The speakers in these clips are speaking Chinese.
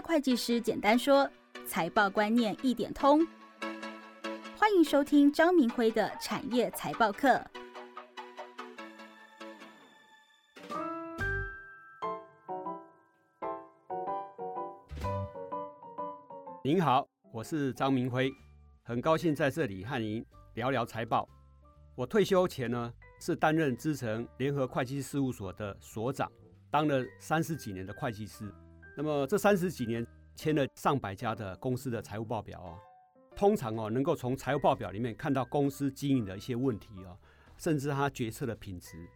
会计师简单说，财报观念一点通。欢迎收听张明辉的产业财报课。您好，我是张明辉，很高兴在这里和您聊聊财报。我退休前呢，是担任资诚联合会计事务所的所长，当了三十几年的会计师。那么这三十几年签了上百家的公司的财务报表啊，通常哦能够从财务报表里面看到公司经营的一些问题哦，甚至它决策的品质。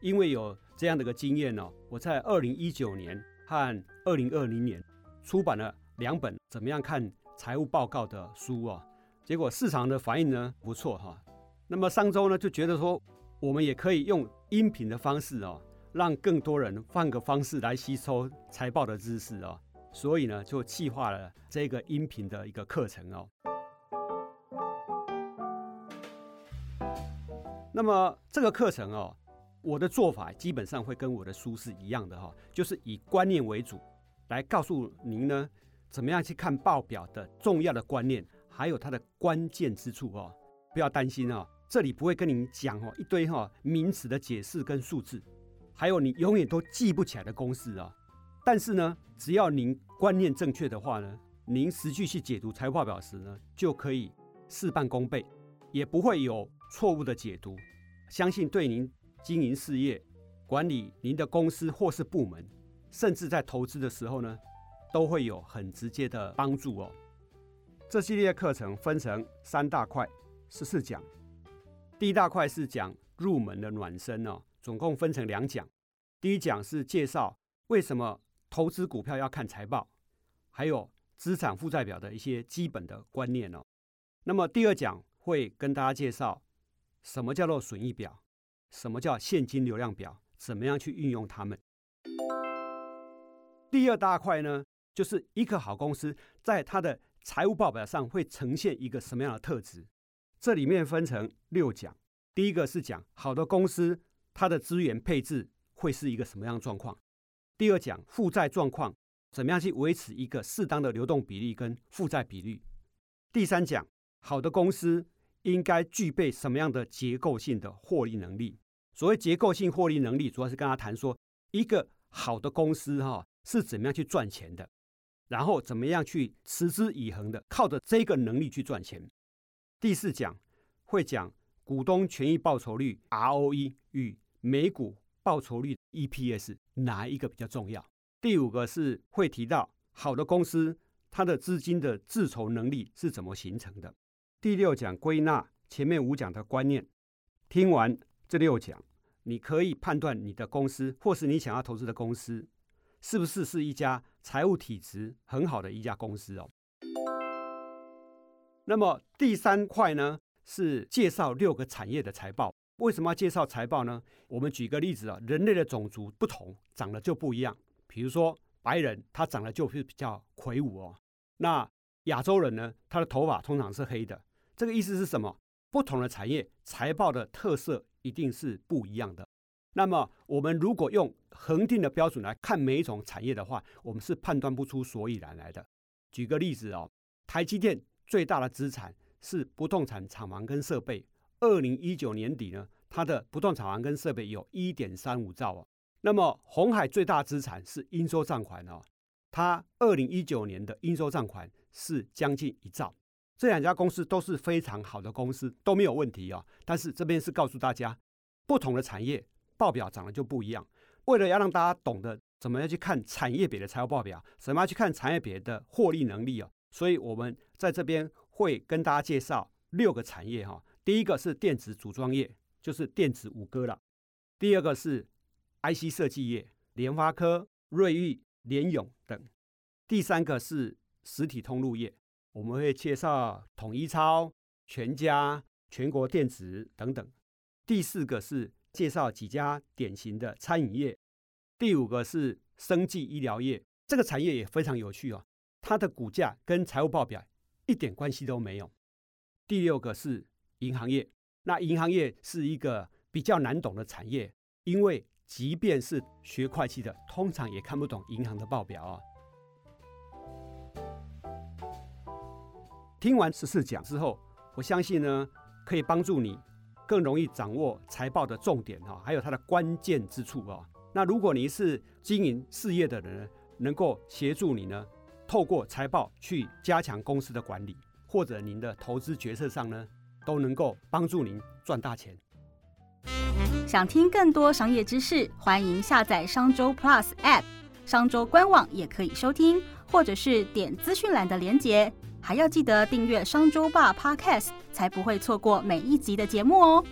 因为有这样的一个经验哦，我在二零一九年和二零二零年出版了。两本怎么样看财务报告的书啊？结果市场的反应呢不错哈。那么上周呢就觉得说，我们也可以用音频的方式哦，让更多人换个方式来吸收财报的知识哦。所以呢就计划了这个音频的一个课程哦。那么这个课程哦，我的做法基本上会跟我的书是一样的哈，就是以观念为主，来告诉您呢。怎么样去看报表的重要的观念，还有它的关键之处哦？不要担心哦，这里不会跟您讲哦一堆哈名词的解释跟数字，还有你永远都记不起来的公式啊。但是呢，只要您观念正确的话呢，您实际去解读财务报表时呢，就可以事半功倍，也不会有错误的解读。相信对您经营事业、管理您的公司或是部门，甚至在投资的时候呢。都会有很直接的帮助哦。这系列课程分成三大块，十四讲。第一大块是讲入门的暖身哦，总共分成两讲。第一讲是介绍为什么投资股票要看财报，还有资产负债表的一些基本的观念哦。那么第二讲会跟大家介绍什么叫做损益表，什么叫现金流量表，怎么样去运用它们。第二大块呢？就是一个好公司在它的财务报表上会呈现一个什么样的特质？这里面分成六讲。第一个是讲好的公司它的资源配置会是一个什么样的状况。第二讲负债状况，怎么样去维持一个适当的流动比例跟负债比率。第三讲好的公司应该具备什么样的结构性的获利能力？所谓结构性获利能力，主要是跟他谈说一个好的公司哈是怎么样去赚钱的。然后怎么样去持之以恒的靠着这个能力去赚钱？第四讲会讲股东权益报酬率 ROE 与每股报酬率 EPS 哪一个比较重要？第五个是会提到好的公司它的资金的自筹能力是怎么形成的？第六讲归纳前面五讲的观念。听完这六讲，你可以判断你的公司或是你想要投资的公司。是不是是一家财务体质很好的一家公司哦？那么第三块呢，是介绍六个产业的财报。为什么要介绍财报呢？我们举个例子啊，人类的种族不同，长得就不一样。比如说白人，他长得就是比较魁梧哦。那亚洲人呢，他的头发通常是黑的。这个意思是什么？不同的产业财报的特色一定是不一样的。那么，我们如果用恒定的标准来看每一种产业的话，我们是判断不出所以然来的。举个例子哦，台积电最大的资产是不动产厂房跟设备。二零一九年底呢，它的不动产厂房跟设备有一点三五兆哦。那么，红海最大资产是应收账款哦，它二零一九年的应收账款是将近一兆。这两家公司都是非常好的公司，都没有问题哦。但是这边是告诉大家，不同的产业。报表长得就不一样。为了要让大家懂得怎么样去看产业别的财务报表，怎么样去看产业别的获利能力哦，所以我们在这边会跟大家介绍六个产业哈。第一个是电子组装业，就是电子五哥了；第二个是 IC 设计业，联发科、瑞昱、联咏等；第三个是实体通路业，我们会介绍统一超、全家、全国电子等等；第四个是。介绍几家典型的餐饮业，第五个是生技医疗业，这个产业也非常有趣哦。它的股价跟财务报表一点关系都没有。第六个是银行业，那银行业是一个比较难懂的产业，因为即便是学会计的，通常也看不懂银行的报表啊。听完十四讲之后，我相信呢，可以帮助你更容易掌握财报的重点啊，还有它的关键之处啊。那如果你是经营事业的人，能够协助你呢？透过财报去加强公司的管理，或者您的投资决策上呢，都能够帮助您赚大钱。想听更多商业知识，欢迎下载商周 Plus App，商周官网也可以收听，或者是点资讯栏的连结。还要记得订阅商周吧 Podcast，才不会错过每一集的节目哦。